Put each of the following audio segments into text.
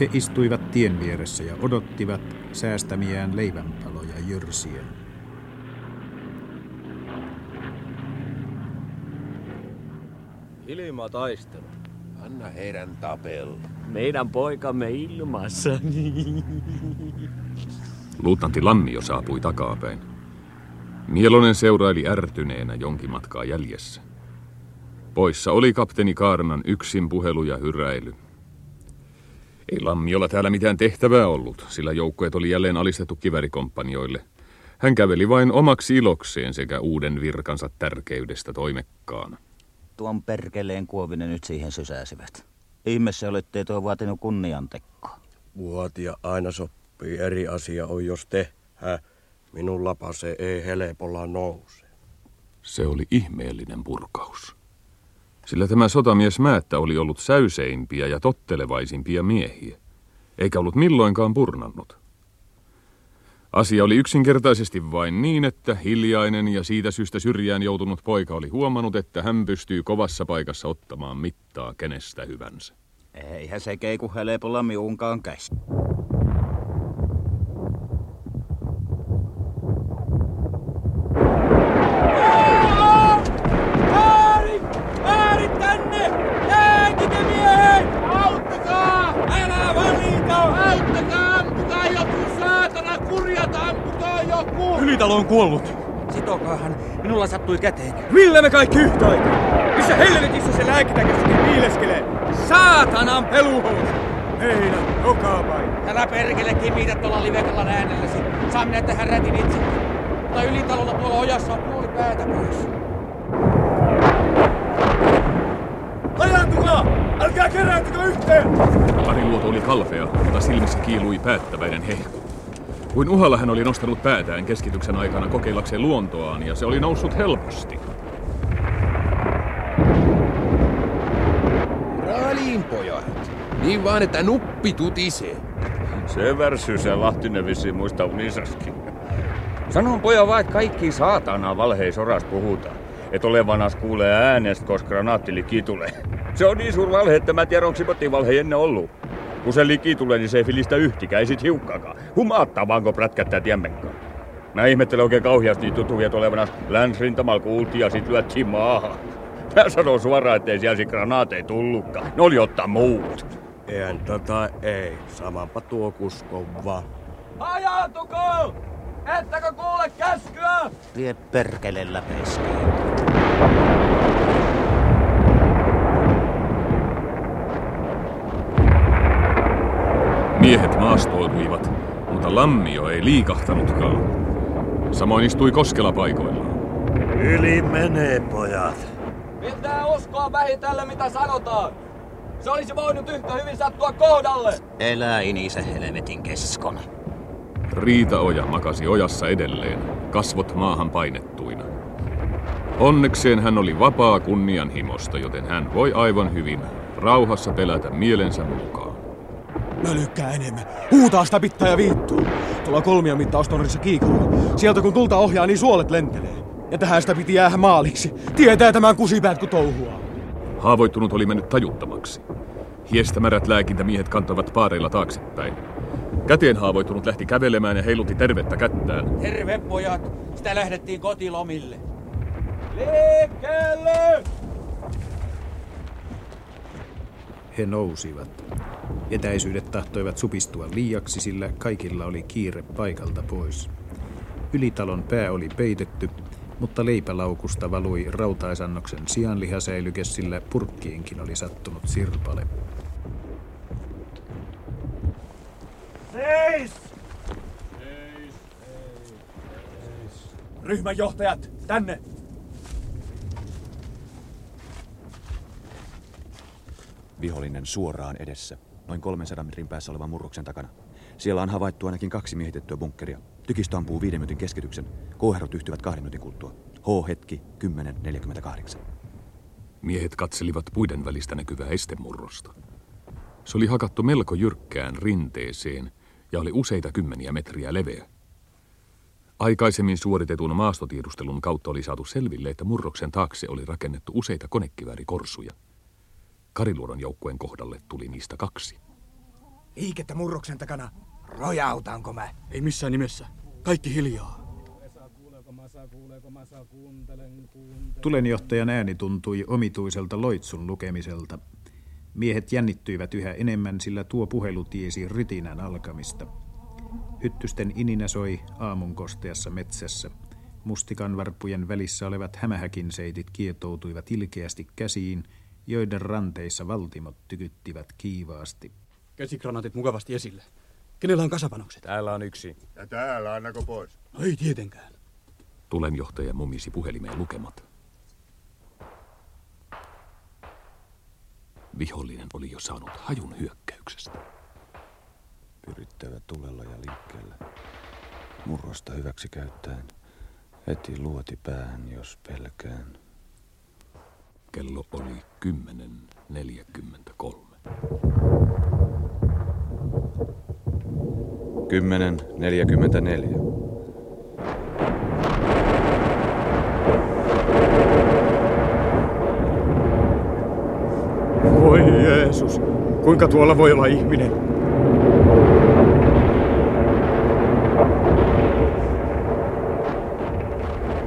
He istuivat tien vieressä ja odottivat säästämiään leivänpaloja jyrsien. Ilma taistelu. Anna heidän tapella. Meidän poikamme ilmassa. Luutnantti Lammio saapui takapäin. Mielonen seuraili ärtyneenä jonkin matkaa jäljessä. Poissa oli kapteeni Kaarnan yksin puhelu ja hyräily. Ei Lammiolla täällä mitään tehtävää ollut, sillä joukkueet oli jälleen alistettu kivärikompanioille. Hän käveli vain omaksi ilokseen sekä uuden virkansa tärkeydestä toimekkaana. Tuon perkeleen kuovinen nyt siihen sysäsivät. Ihmeessä olette tuo vaatinut kunniantekoa. Vuotia aina sopii eri asia on, jos te, hä, minun lapase ei helpolla nouse. Se oli ihmeellinen purkaus. Sillä tämä sotamies Määttä oli ollut säyseimpiä ja tottelevaisimpia miehiä, eikä ollut milloinkaan purnannut. Asia oli yksinkertaisesti vain niin, että hiljainen ja siitä syystä syrjään joutunut poika oli huomannut, että hän pystyy kovassa paikassa ottamaan mittaa kenestä hyvänsä. Eihän se keiku helpolla miunkaan käsi. Ylitalo on kuollut. Sitokaahan, minulla sattui käteen. Millä me kaikki yhtä aikaa? Missä helvetissä se lääkintäkäsite piileskelee? Saatanan peluhous! Meidän joka paikka. Älä perkele kimitä tuolla livekalla äänelläsi. Saa minä tehdä rätin itse. Mutta ylitalolla tuolla ojassa on puoli päätä pois. Hajaantukaa! Älkää kerääntykö yhteen! Pariluoto oli kalfea, mutta silmissä kiilui päättäväinen hehku. Kuin uhalla hän oli nostanut päätään keskityksen aikana kokeillakseen luontoaan, ja se oli noussut helposti. Raaliin, pojat. Niin vaan, että nuppi tutisee. Se värsy se Lahtinen vissi muista unisaskin. Sanon poja vaan, että kaikki saatana valheis oras puhutaan. Et olevanas kuulee äänestä, koska granaatti liki tulee. Se on niin suur valhe, että mä tiedän, onko valhe ennen ollut. Kun se liki tulee, niin se ei filistä yhtikään, ei sit hiukkaakaan. Humaattaa vaanko prätkättää tiemmekkaan. Mä ihmettelen oikein kauheasti niitä tutuvia olevana länsrintamalla kuultiin ja sit lyöttiin maahan. Mä sanon suoraan, ettei siellä granaateja tullutkaan. Ne oli ottaa muut. En tota ei. Samanpa tuo kusko vaan. Hajaantuko! Ettäkö kuule käskyä? Vie perkele läpeskeen. Miehet maastoituivat, mutta lammio ei liikahtanutkaan. Samoin istui koskella paikoillaan. Yli menee, pojat. Pitää uskoa vähitellen, mitä sanotaan. Se olisi voinut yhtä hyvin sattua kohdalle. Elää inise helvetin keskon. Riitaoja makasi ojassa edelleen, kasvot maahan painettuina. Onnekseen hän oli vapaa kunnianhimosta, joten hän voi aivan hyvin rauhassa pelätä mielensä mukaan. Mölykkää enemmän. Huutaa sitä pitää ja viittuu. Tuolla kolmia mittaustornissa kiikalla. Sieltä kun tulta ohjaa, niin suolet lentelee. Ja tähän sitä piti jäädä maaliksi. Tietää tämän kusipäät kun touhua. Haavoittunut oli mennyt tajuttamaksi. Hiestämärät lääkintämiehet kantoivat paareilla taaksepäin. Käteen haavoittunut lähti kävelemään ja heilutti tervettä kättään. Terve pojat, sitä lähdettiin kotilomille. Liikkeelle! He nousivat. Etäisyydet tahtoivat supistua liiaksi, sillä kaikilla oli kiire paikalta pois. Ylitalon pää oli peitetty, mutta leipälaukusta valui rautaisannoksen sianlihasäilyke, sillä purkkiinkin oli sattunut sirpale. Seis! Ryhmänjohtajat, tänne! Vihollinen suoraan edessä, noin 300 metrin päässä olevan murroksen takana. Siellä on havaittu ainakin kaksi miehitettyä bunkkeria. Tykistö ampuu viiden minuutin keskityksen. Koherot yhtyvät kahden minuutin kuluttua. H-hetki 10.48. Miehet katselivat puiden välistä näkyvää estemurrosta. Se oli hakattu melko jyrkkään rinteeseen ja oli useita kymmeniä metriä leveä. Aikaisemmin suoritetun maastotiedustelun kautta oli saatu selville, että murroksen taakse oli rakennettu useita konekiväärikorsuja. Kariluodon joukkueen kohdalle tuli niistä kaksi. Liikettä murroksen takana. Rojautanko mä? Ei missään nimessä. Kaikki hiljaa. Tulenjohtajan ääni tuntui omituiselta loitsun lukemiselta. Miehet jännittyivät yhä enemmän, sillä tuo puhelu tiesi ritinän alkamista. Hyttysten ininä soi aamun kosteassa metsässä. Mustikan varppujen välissä olevat hämähäkin seitit kietoutuivat ilkeästi käsiin, joiden ranteissa valtimot tykyttivät kiivaasti. Käsikranaatit mukavasti esille. Kenellä on kasapanokset? Täällä on yksi. Ja täällä annako pois? No ei tietenkään. Tulenjohtaja mumisi puhelimeen lukemat. Vihollinen oli jo saanut hajun hyökkäyksestä. Pyrittävä tulella ja liikkeellä. Murrosta hyväksi käyttäen. Heti luoti päähän, jos pelkään. Kello oli 10.43. Kymmenen, neljäkymmentäneljä. Voi Jeesus, kuinka tuolla voi olla ihminen?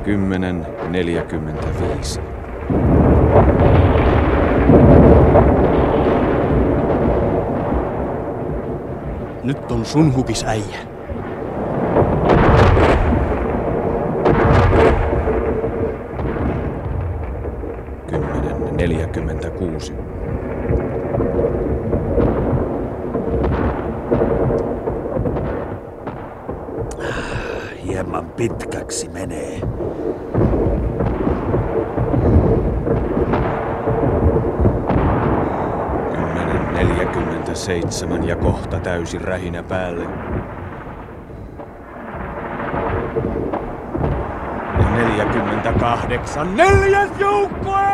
Kymmenen, neljäkymmentäviisi. Nyt on sun hukis äijä. Kymmenen. Hieman pitkäksi menee. Kymmenen, neljäkymmentäseitsemän ja kohta täysin rähinä päälle. Ja neljäkymmentäkahdeksan. Neljäs joukkue!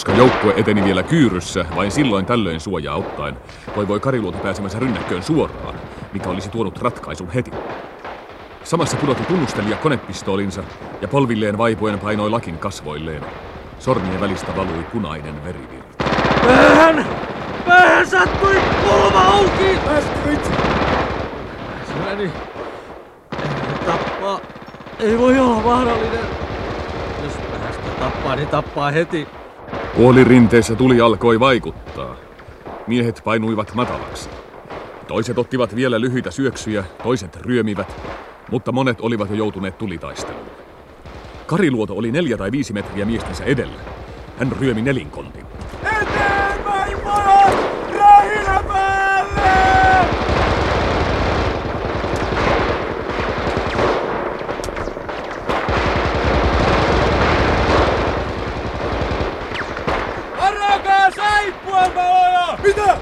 Koska joukkue eteni vielä kyyryssä, vain silloin tällöin suojaa ottaen, toivoi Kariluota pääsemänsä rynnäkköön suoraan, mikä olisi tuonut ratkaisun heti. Samassa pudotti tunnustelija konepistoolinsa ja polvilleen vaipuen painoi lakin kasvoilleen. Sormien välistä valui punainen verivirta. Päähän! Päähän sattui kulma auki! Pääskyt! Syöni. Tappaa. Ei voi olla mahdollinen. Jos päästä tappaa, niin tappaa heti. Puolirinteessä tuli alkoi vaikuttaa. Miehet painuivat matalaksi. Toiset ottivat vielä lyhyitä syöksyjä, toiset ryömivät, mutta monet olivat jo joutuneet tulitaisteluun. Kariluoto oli neljä tai viisi metriä miestensä edellä. Hän ryömi nelinkontin. Eteenpäin pojat! Mitä?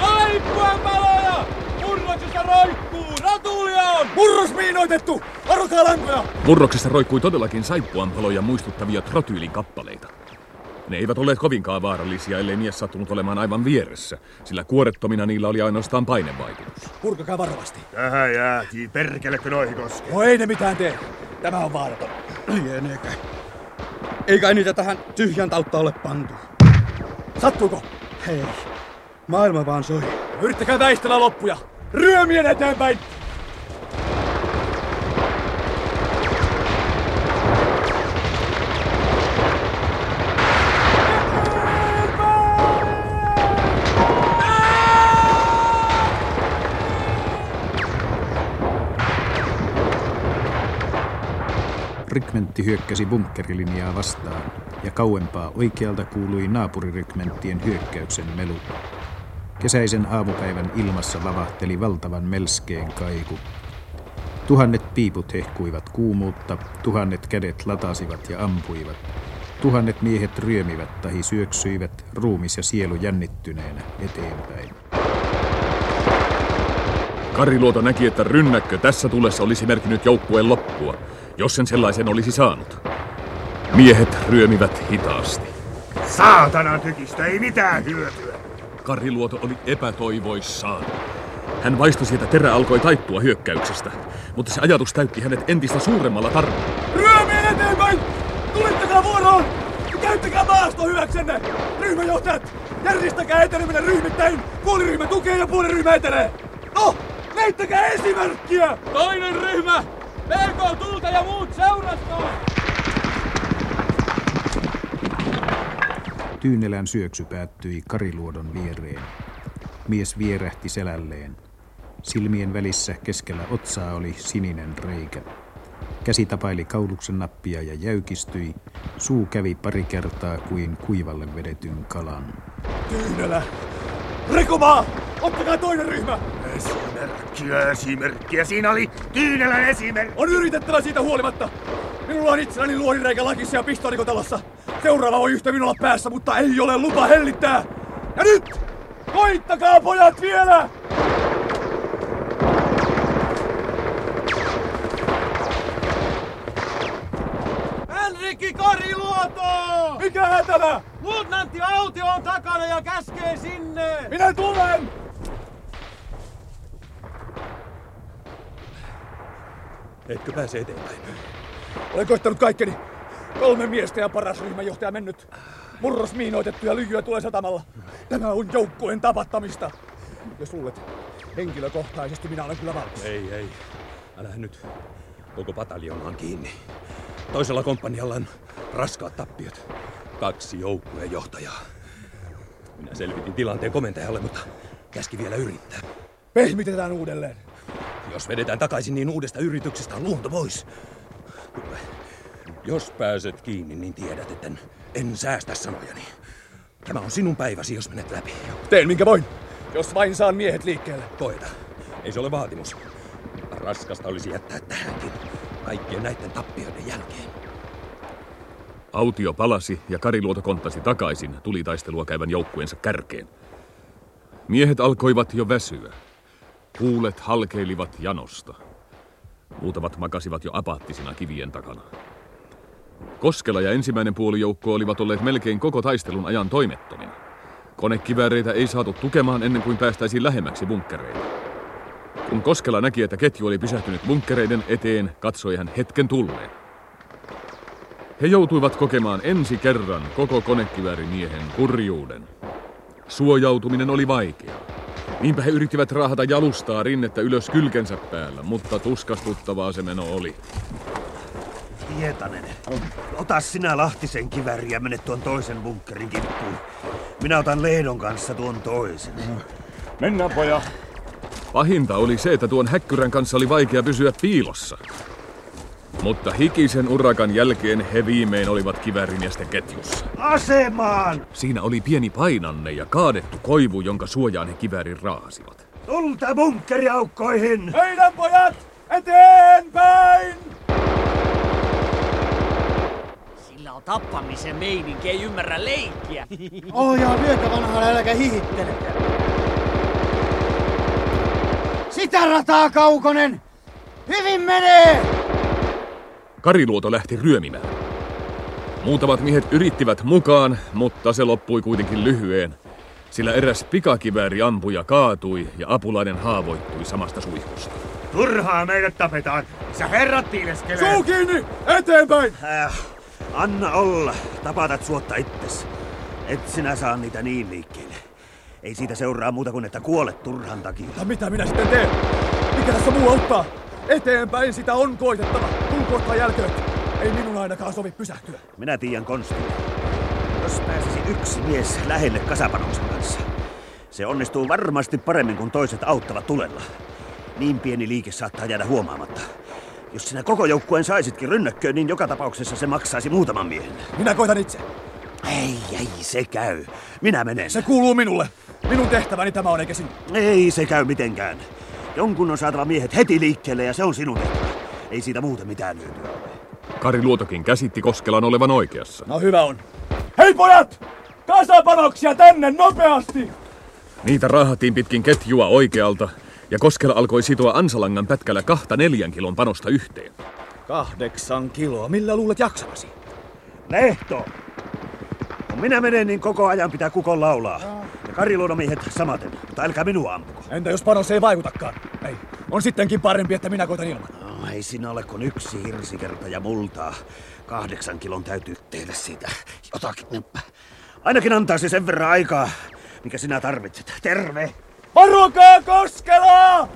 Saippuan paloja! Murroksessa roikkuu! Ratulia on! Murros miinoitettu! Varokaa lämpöä! Murroksessa roikkui todellakin saippuanpaloja muistuttavia trotyylin kappaleita. Ne eivät olleet kovinkaan vaarallisia, ellei mies sattunut olemaan aivan vieressä, sillä kuorettomina niillä oli ainoastaan painevaikutus. Purkakaa varovasti. Tähän jäätiin, perkelekö noihin koskee? No ei ne mitään tee. Tämä on vaaraton. Lieneekö? Ei kai niitä tähän tyhjän tautta ole pantu. Sattuuko? Hei, maailma vaan soi. Yrittäkää väistellä loppuja. Ryömien eteenpäin! Rykmentti hyökkäsi bunkkerilinjaa vastaan, ja kauempaa oikealta kuului naapurirykmenttien hyökkäyksen melu. Kesäisen aamupäivän ilmassa lavahteli valtavan melskeen kaiku. Tuhannet piiput hehkuivat kuumuutta, tuhannet kädet latasivat ja ampuivat. Tuhannet miehet ryömivät tahi syöksyivät, ruumis ja sielu jännittyneenä eteenpäin. Kariluoto näki, että rynnäkkö tässä tulessa olisi merkinnyt joukkueen loppua, jos sen sellaisen olisi saanut. Miehet ryömivät hitaasti. Saatana tykistä, ei mitään hyötyä. Kariluoto oli epätoivoissaan. Hän vaistosi, että terä alkoi taittua hyökkäyksestä, mutta se ajatus täytti hänet entistä suuremmalla tarmolla. Ryömien eteenpäin! Tulittakaa vuoroon! Käyttäkää maasto hyväksenne! Ryhmäjohtajat! Järjestäkää eteneminen ryhmittäin! Puoliryhmä tukee ja puoliryhmä etenee! No! Näyttäkää esimerkkiä! Toinen ryhmä! PK tulta ja muut seurastoon! Tyynelän syöksy päättyi Kariluodon viereen. Mies vierähti selälleen. Silmien välissä keskellä otsaa oli sininen reikä. Käsi tapaili kauluksen nappia ja jäykistyi. Suu kävi pari kertaa kuin kuivalle vedetyn kalan. Tyynelä! Rekomaa! Ottakaa toinen ryhmä! Esimerkkiä, esimerkkiä. Siinä oli Tyynelän esimerkki. On yritettävä siitä huolimatta! Minulla on itselläni luodireikä lakissa ja pistonikotalossa. Seuraava voi yhtä minulla päässä, mutta ei ole lupa hellittää! Ja nyt! Koittakaa pojat vielä! Henrikki Kariluoto! Mikä tämä? Luutnantti Autio on takana ja käskee sinne! Minä tulen! Etkö pääse eteenpäin? Olen koittanut kaikkeni. Kolme miestä ja paras ryhmänjohtaja mennyt. Murros miinoitettu ja lyijyä tulee satamalla. Tämä on joukkueen tapattamista. Jos luulet, henkilökohtaisesti minä olen kyllä valmis. Ei, ei. Älä nyt. Koko pataljona on kiinni. Toisella komppanialla on raskaat tappiot. Kaksi joukkueen johtajaa. Minä selvitin tilanteen komentajalle, mutta käski vielä yrittää. Pehmitetään uudelleen. Jos vedetään takaisin, niin uudesta yrityksestä on luonto pois. Kuule, jos pääset kiinni, niin tiedät, että en, en säästä sanojani. Tämä on sinun päiväsi, jos menet läpi. Teen minkä voin, jos vain saan miehet liikkeelle. Koeta. Ei se ole vaatimus. Raskasta olisi jättää tähänkin. Kaikkien näiden tappioiden jälkeen. Autio palasi ja Kariluoto konttasi takaisin tulitaistelua käyvän joukkueensa kärkeen. Miehet alkoivat jo väsyä. Kuulet halkeilivat janosta. Muutamat makasivat jo apaattisina kivien takana. Koskela ja ensimmäinen puolijoukko olivat olleet melkein koko taistelun ajan toimettomina. Konekivääreitä ei saatu tukemaan ennen kuin päästäisiin lähemmäksi bunkkereita. Kun Koskela näki, että ketju oli pysähtynyt bunkkereiden eteen, katsoi hän hetken tulleen. He joutuivat kokemaan ensi kerran koko konekivärimiehen kurjuuden. Suojautuminen oli vaikeaa. Niinpä he yrittivät raahata jalustaa rinnettä ylös kylkensä päällä, mutta tuskastuttavaa se meno oli. Hietanen, ota sinä Lahtisen kiväri ja mene tuon toisen bunkkerin kimppuun. Minä otan Lehdon kanssa tuon toisen. Mennään poja. Pahinta oli se, että tuon häkkyrän kanssa oli vaikea pysyä piilossa. Mutta hikisen urakan jälkeen he viimein olivat kivärimiesten ketjussa. Asemaan! Siinä oli pieni painanne ja kaadettu koivu, jonka suojaan he kiväärin raasivat. Tulta bunkkeriaukkoihin! Meidän pojat! Eteenpäin! Sillä on tappamisen meininki, ei ymmärrä leikkiä. Ohjaa vyötä vanhana, äläkä hihittele. Sitä rataa, Kaukonen! Hyvin menee! Kariluoto lähti ryömimään. Muutamat miehet yrittivät mukaan, mutta se loppui kuitenkin lyhyeen, sillä eräs pikakivääri ampuja kaatui ja apulainen haavoittui samasta suihkusta. Turhaa meidät tapetaan. Sä herrat tiileskelee. Suu kiinni! Eteenpäin! Äh, anna olla. Tapatat suotta itses. Et sinä saa niitä niin liikkeelle. Ei siitä seuraa muuta kuin, että kuolet turhan takia. Ja mitä minä sitten teen? Mikä tässä muu auttaa? Eteenpäin sitä on koitettava. Tulkoottaa jälkeen. Ei minun ainakaan sovi pysähtyä. Minä tiedän konstin. Jos pääsisi yksi mies lähelle kasapanoksen kanssa, se onnistuu varmasti paremmin kuin toiset auttavat tulella. Niin pieni liike saattaa jäädä huomaamatta. Jos sinä koko joukkueen saisitkin rynnäkköön, niin joka tapauksessa se maksaisi muutaman miehen. Minä koitan itse. Ei, ei se käy. Minä menen. Se kuuluu minulle. Minun tehtäväni tämä on, eikä sinun. Ei se käy mitenkään. Jonkun on saatava miehet heti liikkeelle ja se on sinun tehtävä. Ei siitä muuten mitään hyötyä ole. Kari Luotokin käsitti Koskelan olevan oikeassa. No hyvä on. Hei pojat! Kasapanoksia tänne nopeasti! Niitä raahattiin pitkin ketjua oikealta, ja Koskela alkoi sitoa ansalangan pätkällä kahta neljän kilon panosta yhteen. Kahdeksan kiloa. Millä luulet jaksavasi? Lehto! Kun minä menen, niin koko ajan pitää kukon laulaa. Ja kariluodomiehet samaten, mutta älkää minua ampuko. Entä jos panos ei vaikutakaan? Ei. On sittenkin parempi, että minä koitan ilman. No, ei siinä ole kuin yksi hirsikerta ja multaa. Kahdeksan kilon täytyy tehdä siitä jotakin. Ainakin antaa se sen verran aikaa, mikä sinä tarvitset. Terve! Varokaa Koskelaa!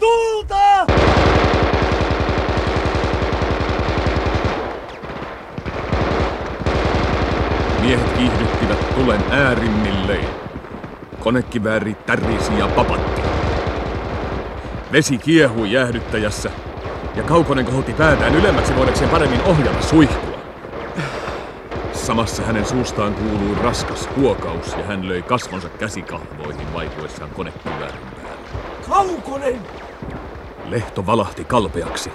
Tulta! Kiihdyttivät tulen äärimmilleen. Konekivääri tärisi ja papatti. Vesi kiehui jäähdyttäjässä, ja Kaukonen kohotti päätään ylemmäksi voidakseen paremmin ohjata suihkua. Samassa hänen suustaan kuului raskas huokaus, ja hän löi kasvonsa käsikahvoihin vaipuessaan konekiväärin päälle. Kaukonen! Lehto valahti kalpeaksi,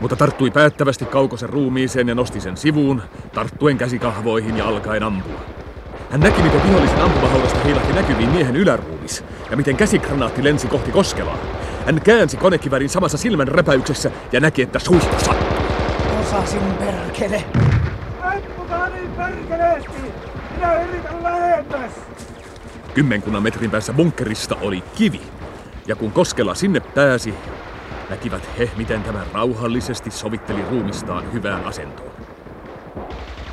mutta tarttui päättävästi Kaukosen ruumiiseen ja nosti sen sivuun, tarttuen käsikahvoihin ja alkaen ampua. Hän näki, miten vihollisen ampumahaudasta heilahti näkyviin miehen yläruumis, ja miten käsikranaatti lensi kohti Koskelaa. Hän käänsi konekivärin samassa silmän räpäyksessä ja näki, että suihku sattui. Osasin perkele. Ampukaa niin perkeleesti! Minä yritän lähemmäs! Kymmenkunnan metrin päässä bunkkerista oli kivi, ja kun Koskela sinne pääsi, näkivät he, miten tämä rauhallisesti sovitteli ruumistaan hyvään asentoon.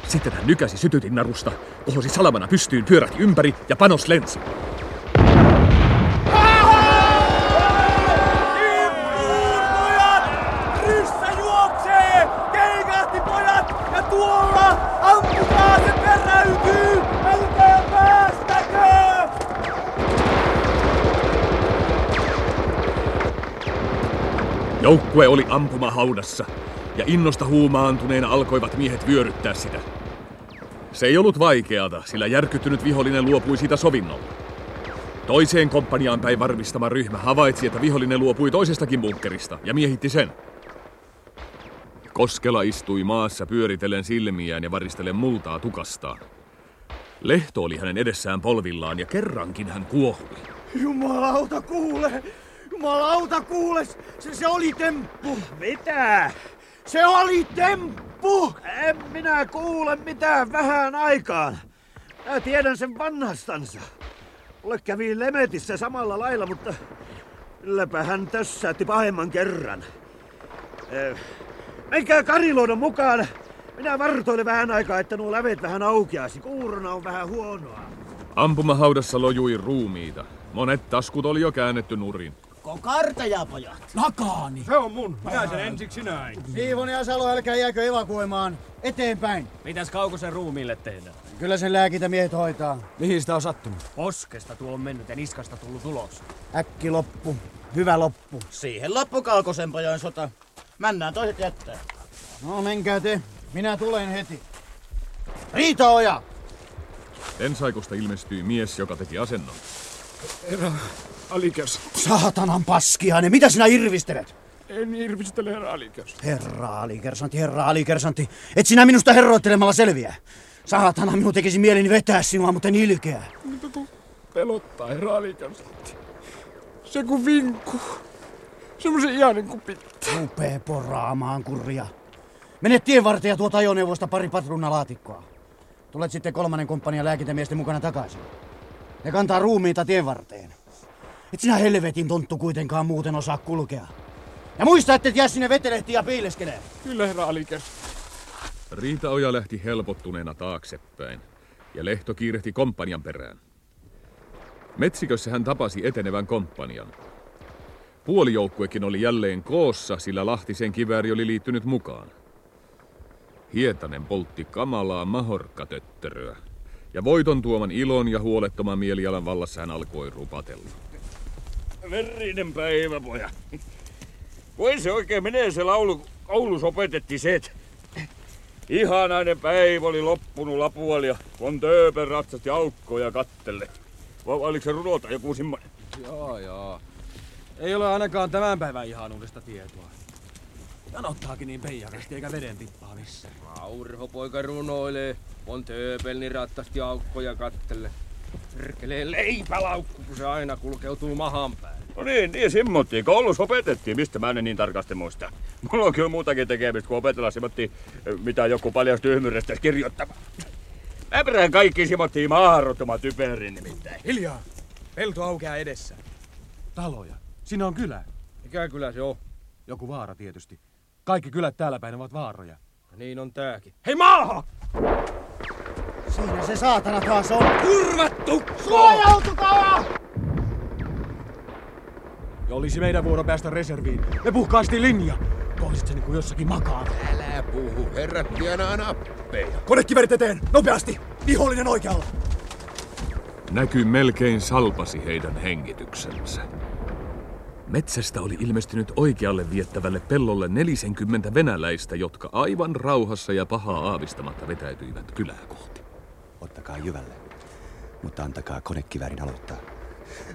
Sitten hän nykäsi sytytin narusta, kohosi salamana pystyyn, pyörähti ympäri ja panos lensi. Joukkue oli ampumahaudassa, ja innosta huumaantuneena alkoivat miehet vyöryttää sitä. Se ei ollut vaikeata, sillä järkyttynyt vihollinen luopui siitä sovinnolla. Toiseen komppaniaan päin varmistama ryhmä havaitsi, että vihollinen luopui toisestakin bunkkerista ja miehitti sen. Koskela istui maassa pyöritellen silmiään ja varistellen multaa tukastaan. Lehto oli hänen edessään polvillaan ja kerrankin hän kuohui. Jumalauta kuule! Jumalauta kuule! Se, se oli temppu! Mitä? Se oli temppu! En minä kuule mitään vähän aikaan. Mä tiedän sen vanhastansa. Mulle kävi Lemetissä samalla lailla, mutta kylläpä hän tössäytti pahemman kerran. Eh, Menkää Kariluodon mukaan. Minä vartoilen vähän aikaa, että nuo lävet vähän aukeasi. Kuurona on vähän huonoa. Ampumahaudassa lojui ruumiita. Monet taskut oli jo käännetty nurin. Kokartaja, pojat! Nakaani! Se on mun. Minä sen ensiksi näin. Siivonen ja Salo, älkää jääkö evakuoimaan. Eteenpäin. Mitäs Kaukosen ruumiille tehdään? Kyllä sen lääkintämiehet hoitaa. Mihin sitä on sattunut? Poskesta tuo on mennyt ja niskasta tullut ulos. Äkki loppu. Hyvä loppu. Siihen loppu Kaukosen pojan sota. Mennään toiset jättää. No menkää te. Minä tulen heti. Riitaoja! Ensaikosta ilmestyi mies, joka teki asennon. Herra Alikäs. Saatanan paskiainen, mitä sinä irvistelet? En irvistele, herra Alikäs. Herra alikersantti, herra alikersantti. Et sinä minusta herroittelemalla selviä. Saatana, minun tekisi mieleni vetää sinua, mutta en ilkeä. Mitä tuu pelottaa, herra Alikäs? Se kun vinkku. Semmoisen ihanen kuin pitää. Rupee poraamaan kurja. Mene tien varten ja tuota ajoneuvosta pari patruunalaatikkoa. Tulet sitten kolmannen komppanian lääkintämiesten mukana takaisin. Ne kantaa ruumiita tien varteen. Et sinä helvetin tonttu kuitenkaan muuten osaa kulkea. Ja muista, että et jää sinne vetelehtiin ja piileskelee. Kyllä, herra Alikäs. Riitaoja lähti helpottuneena taaksepäin, ja Lehto kiirehti komppanian perään. Metsikössä hän tapasi etenevän komppanian. Puolijoukkuekin oli jälleen koossa, sillä Lahtisen kivääri oli liittynyt mukaan. Hietanen poltti kamalaa mahorkkatöttöröä, ja voiton tuoman ilon ja huolettoman mielialan vallassa hän alkoi rupatella. Verinen päivä, poja. Voi se oikein menee se laulu, kun koulussa opetettiin se, että ihanainen päivä oli loppunut Lapuali ja von Tööpen ratsasti aukkoja kattelle. Vai oliko se Runo tai joku semmoinen? Joo, joo. Ei ole ainakaan tämän päivän ihanuudesta tietoa. Janottaakin niin peijakasti eikä veden tippaa missään. Maurho poika runoilee. On tööpelni rattasti aukkoja kattelle. Perkelee leipälaukku, kun se aina kulkeutuu mahan päälle. No niin, niin simmottiin. Koulussa opetettiin, mistä mä en niin tarkasti muista. Mulla on kyllä muutakin tekemistä kuin opetella simmottiin, mitä joku paljas tyhmyrestä kirjoittama. Mä perään kaikki simmottiin mahdottoman typerin nimittäin. Hiljaa! Pelto aukeaa edessä. Taloja. Siinä on kylä. Mikä kylä se on? Joku vaara tietysti. Kaikki kylät täällä päin ovat vaaroja. Niin on tääkin. Hei maaha! Siinä se saatana taas on. Kurvattu! Suojautukaa! Ja olisi meidän vuoro päästä reserviin. Me puhkaasti linja. Kohdistani niin kuin jossakin makaa. Älä puhu, herrat tienaa nappeja. Konekivärit eteen, nopeasti! Vihollinen oikealla! Näky melkein salpasi heidän hengityksensä. Metsästä oli ilmestynyt oikealle viettävälle pellolle 40 venäläistä, jotka aivan rauhassa ja pahaa aavistamatta vetäytyivät kylää kohti. Ottakaa jyvälle, mutta antakaa konekiväärin aloittaa.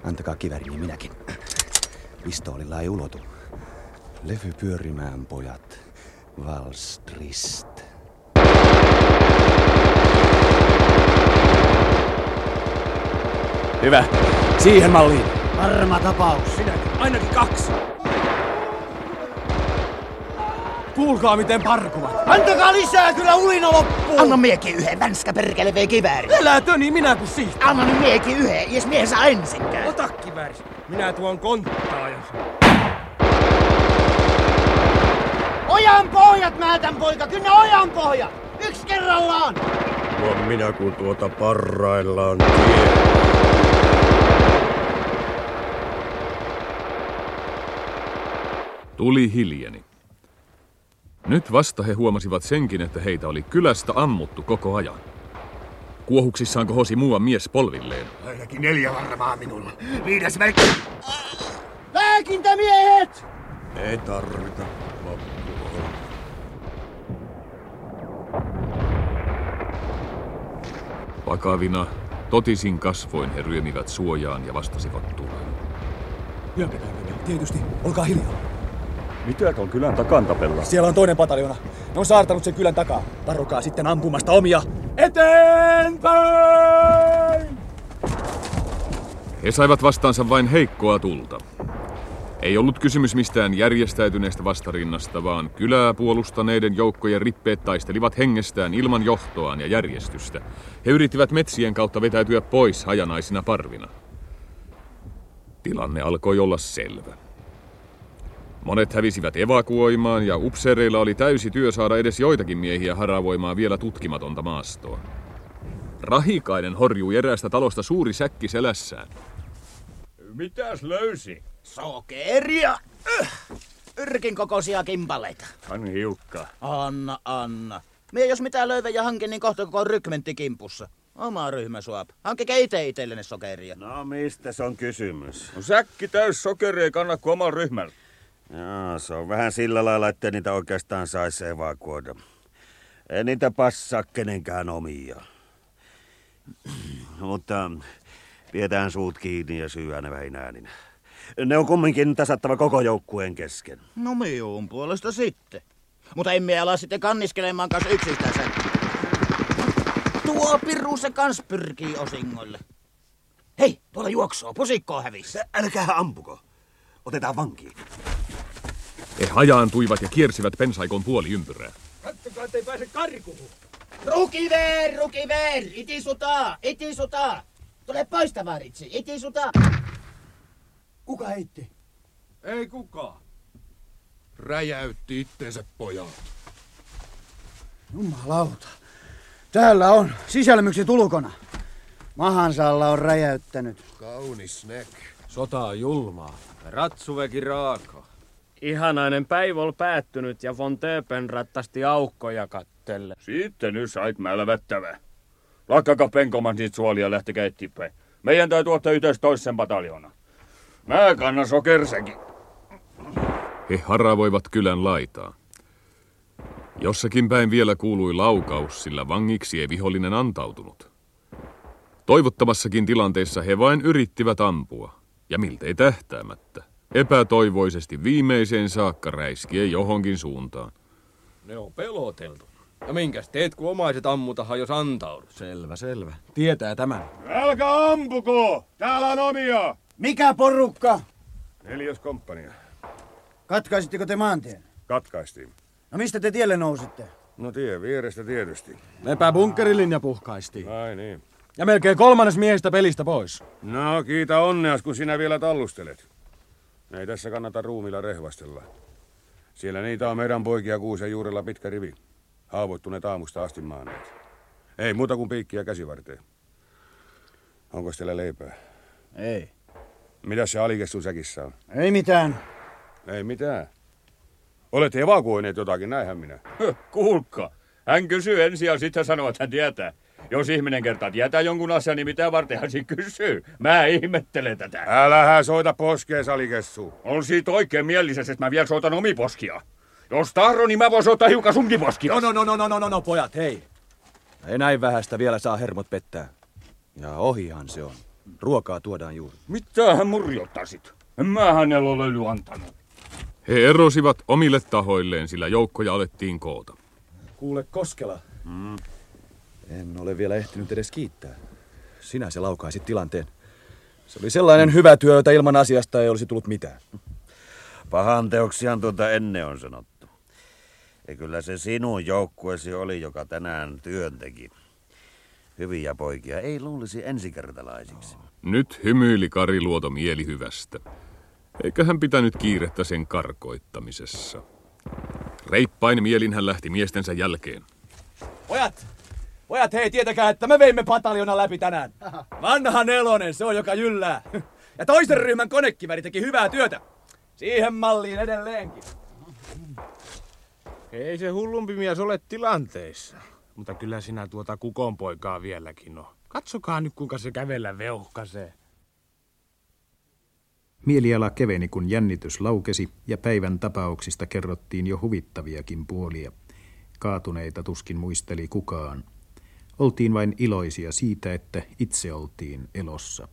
Antakaa kivärini minäkin. Pistoolilla ei ulotu. Levy pyörimään, pojat. Valstrist. Hyvä. Siihen malliin. Varma tapaus. Sinäkin. Ainakin kaksi. Kuulkaa miten parkuvat. Antakaa lisää, kyllä ulina loppuu. Anna miekin yhden vänskä perkele vei kivääri. Älä töni minä kun siihtä. Anna nyt miekin yhden, jos mies saa ensinkään. Ota kivääris. Minä tuon konttaajan. Ojan pohjat, määtän poika, kyllä ojan pohjat. Yksi kerrallaan. Tuo minä kun tuota parraillaan tie. Tuli hiljeni. Nyt vasta he huomasivat senkin, että heitä oli kylästä ammuttu koko ajan. Kuohuksissaan kohosi muuan mies polvilleen. Ainakin neljä varmaa minulla. Viides merkki. Lääkintämiehet! Ei tarvita loppua. Vakavina, totisin kasvoin he ryömivät suojaan ja vastasivat tuleen. Hyökätäänkö vielä? Tietysti. Olkaa hiljaa. Mitä on kylän takan tapella? Siellä on toinen pataljona. Ne on saartanut sen kylän takaa. Varokaa sitten ampumasta omia. Eteenpäin! He saivat vastaansa vain heikkoa tulta. Ei ollut kysymys mistään järjestäytyneestä vastarinnasta, vaan kylää puolustaneiden joukkojen rippeet taistelivat hengestään ilman johtoaan ja järjestystä. He yrittivät metsien kautta vetäytyä pois hajanaisina parvina. Tilanne alkoi olla selvä. Monet hävisivät evakuoimaan ja upseereilla oli täysi työ saada edes joitakin miehiä haravoimaan vielä tutkimatonta maastoa. Rahikainen horjui eräästä talosta suuri säkki selässään. Mitäs löysi? Sokeria. Yh. Yrkin kokoisia kimpaleita. Hän hiukka. Anna, anna. Mie jos mitään löyvä ja hankin, niin kohta koko rykmentti kimpussa. Oma ryhmä suap. Hankkikaa ite itsellenne sokeria. No mistä se on kysymys? No säkki täys sokeria ei kanna kuin oman ryhmällä. Joo, se on vähän sillä lailla, että niitä oikeastaan saisi evakuoida. Ei niitä passaa kenenkään omia. Mutta pidetään suut kiinni ja syö ne vähin äänin. Ne on kumminkin tasattava koko joukkueen kesken. No miuun puolesta sitten. Mutta emme ala sitten kanniskelemaan kanssa yksistään sen. Tuo Piru se kans pyrkii osingoille. Hei, tuolla juoksoo, pusikkoa hävissä. Älkää ampuko. Otetaan vankiin. He hajaantuivat ja kiersivät pensaikon puoli ympyrää. Kattokaa, ettei pääse karkuun. Rukiver, rukiver, iti sutaa, iti sutaa. Tule pois tavaritsi, iti sutaa. Kuka heitti? Ei kukaan. Räjäytti itsensä pojat. Jumalauta. Täällä on sisälmykset ulkona. Mahansa alla on räjäyttänyt. Kaunis näk. Sota on julmaa. Ratsuväki raaka. Ihanainen päivä oli päättynyt ja von Töpen rattasti aukkoja kattelle. Sitten nyt sait mälvättävä. Lakkakaa penkomaan siitä suolia ja lähtekää eteenpäin. Meidän täytyy ottaa yhteys toisen pataljona. Mä kannan sokersäkin. He haravoivat kylän laitaa. Jossakin päin vielä kuului laukaus, sillä vangiksi ei vihollinen antautunut. Toivottomassakin tilanteessa he vain yrittivät ampua, ja miltei tähtäämättä. Epätoivoisesti viimeiseen saakka räiskien johonkin suuntaan. Ne on peloteltu. Ja minkäs teet, kun omaiset ammutahan, jos antaudut? Selvä, selvä. Tietää tämän. Älkää ampuko! Täällä on omia! Mikä porukka? Neljäs komppania. Katkaisitteko te maantien? Katkaistiin. No mistä te tielle nousitte? No tie vierestä tietysti. Mepä bunkkerilinja puhkaistiin. Ai niin. Ja melkein kolmannes miehistä pelistä pois. No, kiitä onneas, kun sinä vielä tallustelet. Ei tässä kannata ruumilla rehvastella. Siellä niitä on meidän poikia kuusen juurella pitkä rivi. Haavoittuneet aamusta asti maaneet. Ei muuta kuin piikkiä käsivarteen. Onko teillä leipää? Ei. Mitä se alikessun säkissä on? Ei mitään. Ei mitään. Olette evakuoineet jotakin, näinhän minä. Kuulkaa. Hän kysyy ensin ja sitten sanoo, että hän tietää. Jos ihminen kertaa tietää jonkun asian, niin mitä varten hän siinä kysyy? Mä ihmettelen tätä. Älähän soita poskeen, salikessu. On siitä oikein mielisessä, että mä vielä soitan omi poskia. Jos tahdon, niin mä voin soittaa hiukan sunkin poskia. No, no, no, no, no, no, no, no, pojat, hei. Ei näin vähästä vielä saa hermot pettää. Ja ohihan se on. Ruokaa tuodaan juuri. Mitä hän murjottasit? En mä hänellä ole antanut. He erosivat omille tahoilleen, sillä joukkoja alettiin koota. Kuule, Koskela. Mm. En ole vielä ehtinyt edes kiittää. Sinä se laukaisit tilanteen. Se oli sellainen hyvä työ, jota ilman asiasta ei olisi tullut mitään. Pahan teoksiaan tuota ennen on sanottu. Ja kyllä se sinun joukkueesi oli, joka tänään työn teki. Hyviä poikia ei luulisi ensikertalaisiksi. Nyt hymyili Kari Luoto mielihyvästä. Eikä hän pitänyt kiirettä sen karkoittamisessa. Reippain mielin hän lähti miestensä jälkeen. Pojat! Pojat, hei, tietäkää, että me veimme pataljona läpi tänään. Vanha nelonen, se on joka jyllää. Ja toisen ryhmän konekiväri teki hyvää työtä. Siihen malliin edelleenkin. Ei se hullumpi mies ole tilanteissa. Mutta kyllä sinä tuota kukonpoikaa vieläkin on. Katsokaa nyt, kuinka se kävellä veuhkasee. Mieliala keveni, kun jännitys laukesi ja päivän tapauksista kerrottiin jo huvittaviakin puolia. Kaatuneita tuskin muisteli kukaan. Oltiin vain iloisia siitä, että itse oltiin elossa.